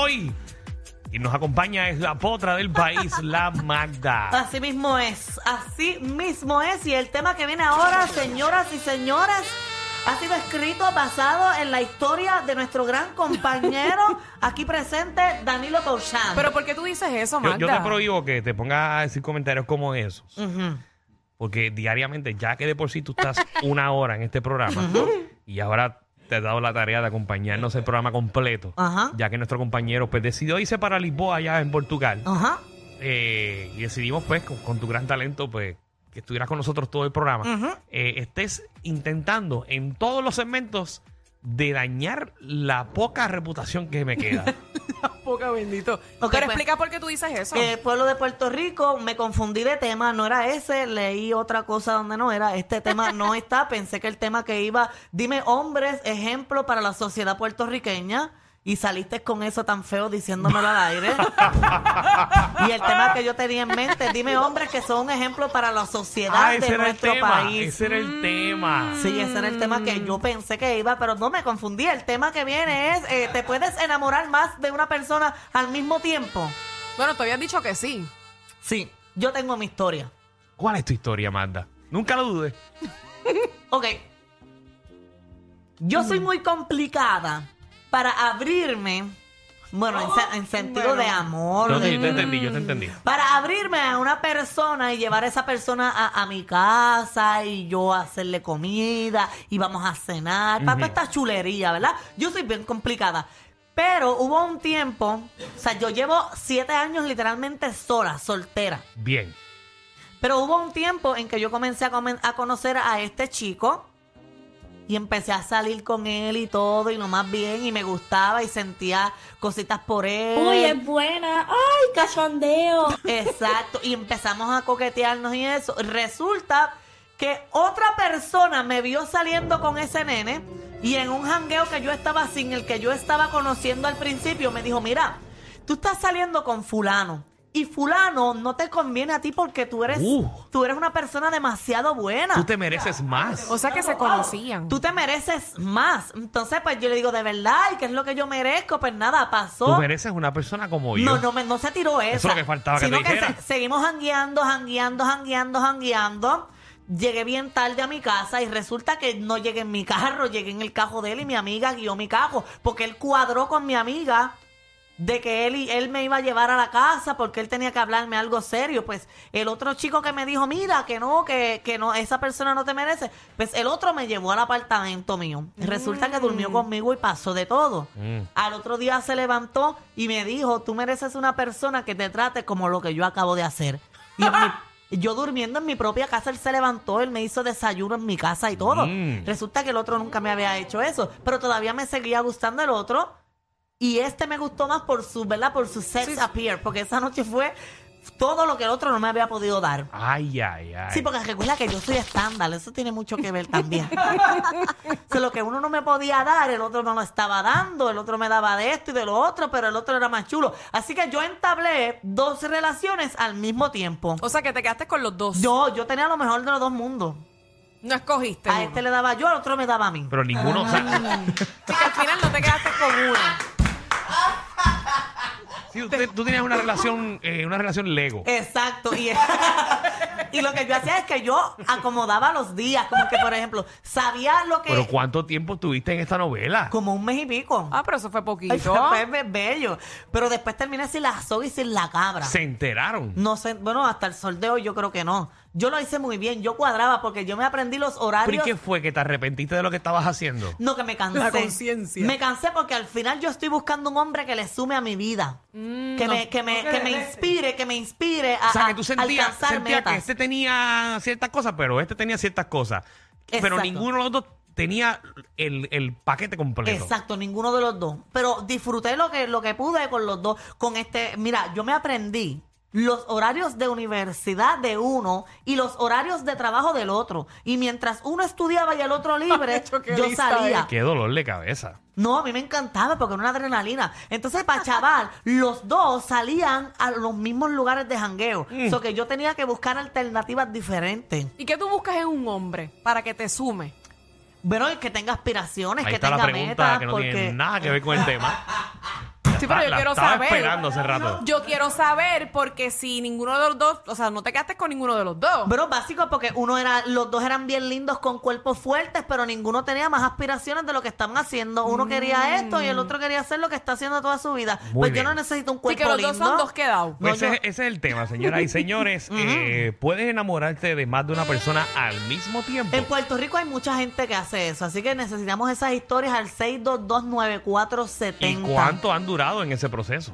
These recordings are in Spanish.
hoy. Y nos acompaña es la potra del país, la Magda. Así mismo es, así mismo es. Y el tema que viene ahora, señoras y señores, ha sido escrito basado en la historia de nuestro gran compañero aquí presente, Danilo Touchán. Pero ¿por qué tú dices eso, Yo, Magda? yo te prohíbo que te pongas a decir comentarios como esos. Ujú. Porque diariamente, ya que de por sí tú estás una hora en este programa y ahora te has dado la tarea de acompañarnos el programa completo, Ajá. ya que nuestro compañero pues decidió irse para Lisboa allá en Portugal Ajá. eh, y decidimos pues con, con tu gran talento pues que estuvieras con nosotros todo el programa, eh, estés intentando en todos los segmentos de dañar la poca reputación que me queda. Poca bendito. Ok, Pero pues, explica por qué tú dices eso. El pueblo de Puerto Rico, me confundí de tema, no era ese, leí otra cosa donde no era, este tema no está, pensé que el tema que iba, dime hombres, ejemplo para la sociedad puertorriqueña, y saliste con eso tan feo diciéndomelo al aire. y el tema que yo tenía en mente, dime hombres que son un ejemplo para la sociedad ah, de ese era el nuestro tema. país. Ese era el tema. Sí, ese era el tema que yo pensé que iba, pero no me confundí. El tema que viene es, eh, ¿te puedes enamorar más de una persona al mismo tiempo? Bueno, te habías dicho que sí. Sí, yo tengo mi historia. ¿Cuál es tu historia, Magda? Nunca lo dudes. Ok. Yo soy muy complicada para abrirme, bueno, en, se- en sentido de amor. No, de- sí, yo te entendí, yo te entendí. para abrirme a una persona y llevar a esa persona a, a mi casa y yo hacerle comida y vamos a cenar, para toda esta chulería, ¿verdad? Yo soy bien complicada. Pero hubo un tiempo, o sea, yo llevo siete años literalmente sola, soltera. Bien. Pero hubo un tiempo en que yo comencé a, comen- a conocer a este chico y empecé a salir con él y todo y lo más bien y me gustaba y sentía cositas por él. Uy, es buena. Ay, cachondeo. Exacto, y empezamos a coquetearnos y eso. Resulta que otra persona me vio saliendo con ese nene y en un jangueo que yo estaba sin el que yo estaba conociendo al principio me dijo, mira, tú estás saliendo con fulano. Y fulano no te conviene a ti porque tú eres, Uh. tú eres una persona demasiado buena. Tú te mereces más. O sea que se conocían. Tú te mereces más. Entonces, pues yo le digo, de verdad, ¿y qué es lo que yo merezco? Pues nada, pasó. Tú mereces una persona como yo. No, no, me- no se tiró esa. Eso es lo que faltaba que Sino te dijera. se- seguimos jangueando, jangueando, jangueando, jangueando. Llegué bien tarde a mi casa y resulta que no llegué en mi carro, llegué en el carro de él y mi amiga guió mi carro porque él cuadró con mi amiga de que él, y- él me iba a llevar a la casa porque él tenía que hablarme algo serio. Pues el otro chico que me dijo, mira, que no, que, que no, esa persona no te merece. Pues el otro me llevó al apartamento mío. Resulta que durmió conmigo y pasó de todo. Mm. Al otro día se levantó y me dijo, tú mereces una persona que te trate como lo que yo acabo de hacer. Y mi- yo durmiendo en mi propia casa, él se levantó, él me hizo desayuno en mi casa y todo. Mm. Resulta que el otro nunca me había hecho eso, pero todavía me seguía gustando el otro. Y este me gustó más por su, ¿verdad? Por su sex Sí. appeal, porque esa noche fue todo lo que el otro no me había podido dar. Ay, ay, ay. Sí, porque recuerda que yo soy estándar, eso tiene mucho que ver también. que lo que uno no me podía dar, el otro no lo estaba dando, el otro me daba de esto y de lo otro, pero el otro era más chulo. Así que yo entablé dos relaciones al mismo tiempo. O sea que te quedaste con los dos. Yo, yo tenía lo mejor de los dos mundos. No escogiste. A uno. este le daba yo, al otro me daba a mí. Pero ninguno, o sea, que al final no te quedaste con una. Si usted- tú tenías una relación, eh, una relación Lego. Exacto. Y, y lo que yo hacía es que yo acomodaba los días, como que, por ejemplo, sabía lo que... Pero ¿cuánto tiempo estuviste en esta novela? como un mes y pico. Ah, pero eso fue poquito. Ay, fue, fue bello. Pero después terminé sin la soga y sin la cabra. Se enteraron. No sé, bueno, hasta el sol de hoy yo creo que no. Yo lo hice muy bien, yo cuadraba porque yo me aprendí los ¿Pero y horarios. qué fue? ¿Que te arrepentiste de lo que estabas haciendo? No, que me cansé. La conciencia. Me cansé porque al final yo estoy buscando un hombre que le sume a mi vida. Mm, que, no. me, que, me, que me inspire, que me inspire a, O sea, que a tú sentías, alcanzar sentías que este tenía ciertas cosas, pero este tenía ciertas cosas. Pero Exacto. ninguno de los dos tenía el, el paquete completo. Exacto, ninguno de los dos. Pero disfruté lo que, lo que pude con los dos. Con este, mira, yo me aprendí los horarios de universidad de uno y los horarios de trabajo del otro. Y mientras uno estudiaba y el otro libre, yo salía. es. Qué dolor de cabeza. No, a mí me encantaba porque era una adrenalina. Entonces, para chaval, los dos salían a los mismos lugares de jangueo. Mm. So que yo tenía que buscar alternativas diferentes. ¿Y qué tú buscas en un hombre para que te sume? Bueno, y que tenga aspiraciones, Ahí que está tenga la pregunta metas, que no porque... tiene nada que ver con el tema. Ya Sí, pero yo la quiero estaba saber. esperando hace rato. Yo quiero saber porque si ninguno de los dos, o sea, no te quedaste con ninguno de los dos. Pero básico porque uno era, los dos eran bien lindos con cuerpos fuertes, pero ninguno tenía más aspiraciones de lo que estaban haciendo. Uno quería esto y el otro quería hacer lo que está haciendo toda su vida. Muy pues bien. yo no necesito un Sí, cuerpo que los lindo. dos son dos quedados. No, ese, yo- es- ese es el tema, señoras y señores. Eh, ¿Puedes enamorarte de más de una persona al mismo tiempo? En Puerto Rico hay mucha gente que hace eso, así que necesitamos esas historias al 6229470. ¿Y cuánto han durado en ese proceso?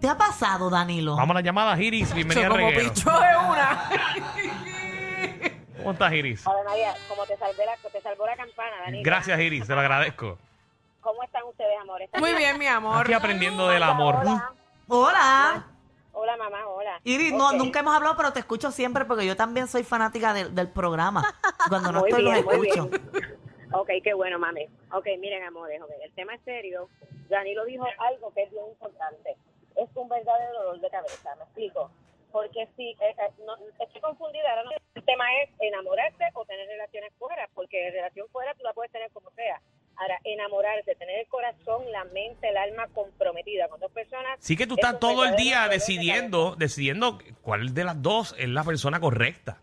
¿Te ha pasado, Danilo? Vamos a la llamada, Iris. Bienvenida Yo al como reguero. picho de una. ¿Cómo estás, Iris? Ave María, como te, salvé la, te salvó la campana, Dani. Gracias, Iris. Te lo agradezco. ¿Cómo están ustedes, amores? Muy bien, mi amor. Aquí aprendiendo del amor. Hola, Hola. hola mamá, hola. Iris, no, nunca hemos hablado, pero te escucho siempre porque yo también soy fanática del- del programa. Cuando no Muy estoy, bien, los muy escucho. bien. Ok, qué bueno, mami. Ok, miren, amores, ok, el tema es serio. Danilo dijo algo que es bien importante. Es un verdadero dolor de cabeza, ¿me explico? Porque sí, eh, eh, no, estoy confundida. Ahora no- el tema es enamorarte o tener relaciones fuera, porque relación fuera tú la puedes tener como sea. Ahora, enamorarte, tener el corazón, la mente, el alma comprometida con dos personas. Sí que tú es estás todo el día de decidiendo, decidiendo cuál de las dos es la persona correcta.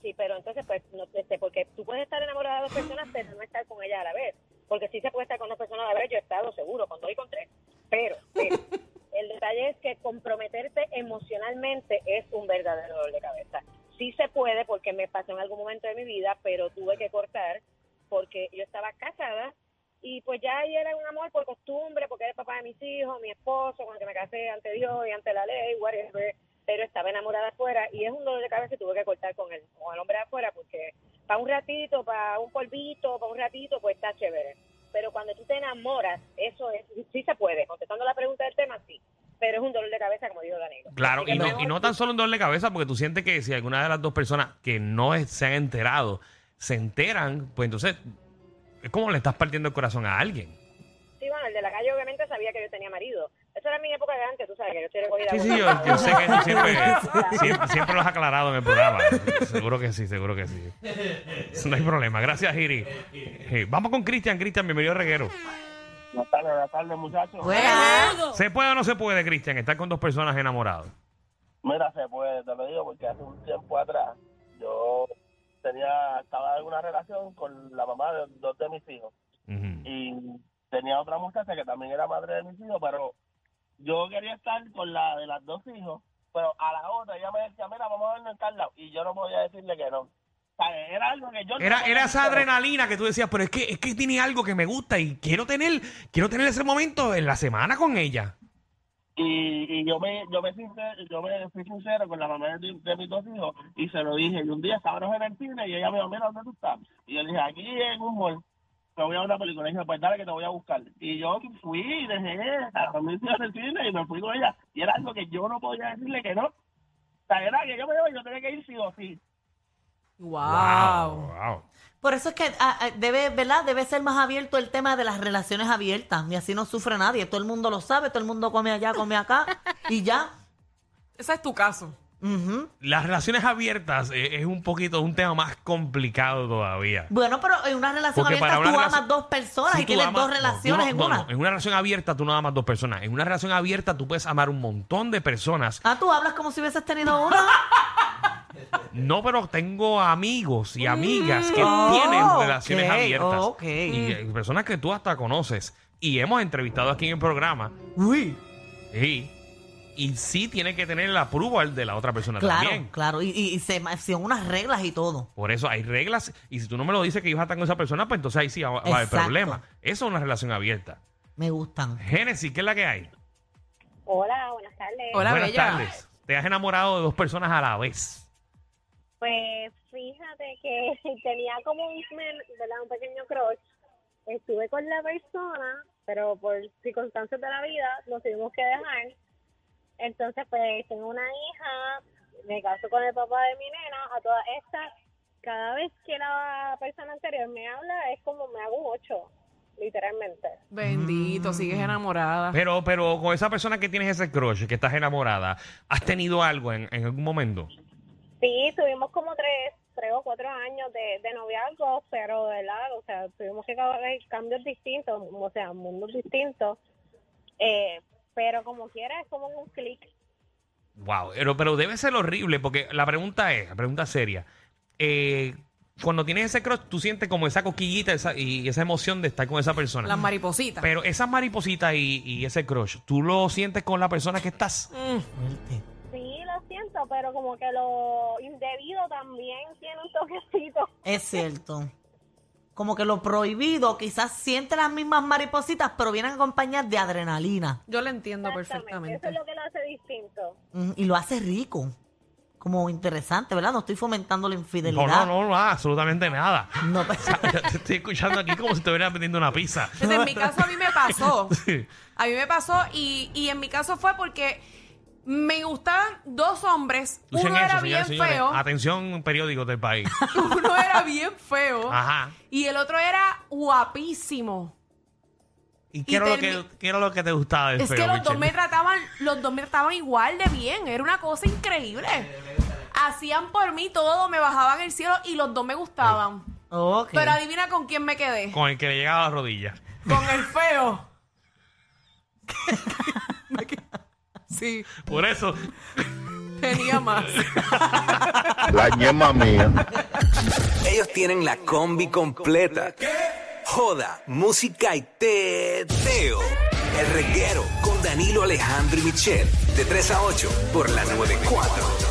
Sí, pero entonces, pues, no sé, porque tú puedes estar enamorada de dos personas, pero no estar con ellas a la vez. Porque sí se puede estar con dos personas a la vez, yo he estado seguro, con dos y con tres. Pero, pero, el detalle es que comprometerte emocionalmente es un verdadero dolor de cabeza. Sí se puede, porque me pasó en algún momento de mi vida, pero tuve que cortar, porque yo estaba casada, y pues ya ahí era un amor por costumbre, porque era el papá de mis hijos, mi esposo, con el que me casé ante Dios y ante la ley, whatever pero estaba enamorada afuera y es un dolor de cabeza y tuve que cortar con el, con el hombre de afuera porque para un ratito, para un polvito, para un ratito, pues está chévere. Pero cuando tú te enamoras, eso es, sí se puede. Contestando la pregunta del tema, sí. Pero es un dolor de cabeza, como dijo Danilo. Claro, y no, y no tan solo un dolor de cabeza, porque tú sientes que si alguna de las dos personas que no es- se han enterado se enteran, pues entonces es como le estás partiendo el corazón a alguien. Sí, bueno, el de la calle obviamente sabía que yo tenía marido. Eso era mi época de antes, tú sabes que yo estoy recogida. Sí, sí, yo, sé que tú siempre, siempre, siempre lo has aclarado en el programa. Seguro que sí, seguro que sí. No hay problema. Gracias, Iri. Eh, vamos con Cristian. Cristian, bienvenido a Reguero. Buenas tardes, buenas tardes, muchachos. ¿Se puede o no se puede, Cristian, estar con dos personas enamoradas? Mira, se puede, te lo digo porque hace un tiempo atrás yo tenía, estaba en una relación con la mamá de dos de mis hijos y tenía otra muchacha que también era madre de mis hijos, pero yo quería estar con la de las dos hijos, pero a la otra ella me decía, mira, vamos a vernos en lado, y yo no podía decirle que no. O sea, era algo que yo Era, era esa adrenalina que tú decías, pero es que, es que tiene algo que me gusta y quiero tener, quiero tener ese momento en la semana con ella. Y, y yo me yo me, sincero, yo me fui sincero con la mamá de, de mis dos hijos y se lo dije. Y un día estábamos en el cine y ella me dijo, mira, ¿dónde tú estás? Y yo le dije, aquí en un mall. Me voy a una película. Y dije, pues dale que te voy a buscar. Y yo fui y dejé a la familia en el cine y me fui con ella. Y era algo que yo no podía decirle que no. O sea, era que yo me iba y yo tenía que ir sí o sí. Wow. wow. Por eso es que ah, ah, debe, ¿verdad? Debe ser más abierto el tema de las relaciones abiertas. Y así no sufre nadie. Todo el mundo lo sabe, todo el mundo come allá, come acá. y ya. Ese es tu caso. Las relaciones abiertas eh, es un poquito un tema más complicado todavía. Bueno, pero en una relación Porque abierta una tú amas dos personas y tienes amas- dos no, relaciones no, en no, una. no. En una relación abierta tú no amas dos personas. En una relación abierta tú puedes amar un montón de personas. Ah, tú hablas como si hubieses tenido una. No, pero tengo amigos y amigas que Oh, tienen relaciones ok, abiertas. ok. Y eh, personas que tú hasta conoces. Y hemos entrevistado aquí en el programa. Uy. Y, y sí tiene que tener el approval de la otra persona Claro, también. claro. Y, y, y se, son unas reglas y todo. Por eso hay reglas. Y si tú no me lo dices que ibas a estar con esa persona, pues entonces ahí sí va, va a haber problema. Eso es una relación abierta. Me gustan. Génesis, ¿qué es la que hay? Hola, buenas tardes. Hola, Buenas bella. tardes. Te has enamorado de dos personas a la vez. Pues fíjate que tenía como un, un pequeño crush. Estuve con la persona, pero por circunstancias de la vida nos tuvimos que dejar. Entonces, pues tengo una hija, me caso con el papá de mi nena. A todas estas, cada vez que la persona anterior me habla, es como me hago un ocho, literalmente. Bendito, sigues enamorada. Pero, pero con esa persona que tienes ese crush, que estás enamorada, ¿has tenido algo en, en algún momento? Sí, tuvimos como tres, tres o cuatro años de, de noviazgo, pero de verdad, o sea, tuvimos que hacer cambios distintos, o sea, mundos distintos. Eh, pero como quiera, es como un clic. Wow, pero, pero debe ser horrible porque la pregunta es, la pregunta seria, eh, cuando tienes ese crush, tú sientes como esa coquillita esa- y esa emoción de estar con esa persona. Las maripositas. pero esas maripositas y, y ese crush, ¿tú lo sientes con la persona que estás? Fuerte. Sí, lo siento, pero como que lo indebido también tiene un toquecito. Es cierto. Como que lo prohibido quizás siente las mismas maripositas, pero vienen acompañadas de adrenalina. Yo lo entiendo perfectamente. Eso es lo que lo hace distinto. Mm, Y lo hace rico. Como interesante, ¿verdad? No estoy fomentando la No, infidelidad. no, no, no, absolutamente nada. No, pero- O sea, te estoy escuchando aquí como si te hubieran vendiendo una pizza. Pues en mi caso a mí me pasó. Sí. A mí me pasó y, y en mi caso fue porque me gustaban dos hombres. Escuchen Uno eso, era bien y señores. feo. Atención, periódicos del país. Uno era bien feo. Ajá. Y el otro era guapísimo. ¿Y qué, era lo termi- que, qué era lo que te gustaba del Es feo, que los dos Michelle? me trataban, los dos me trataban igual de bien. Era una cosa increíble. Hacían por mí todo, me bajaban el cielo y los dos me gustaban. Ok. Pero adivina con quién me quedé. Con el que le llegaba a las rodillas. Con el feo. sí, Por eso, tenía más. La ñema mía. Ellos tienen la combi completa. Joda, música y teo. El reguero con Danilo Alejandro y Michel. De 3 a 8 por la 94.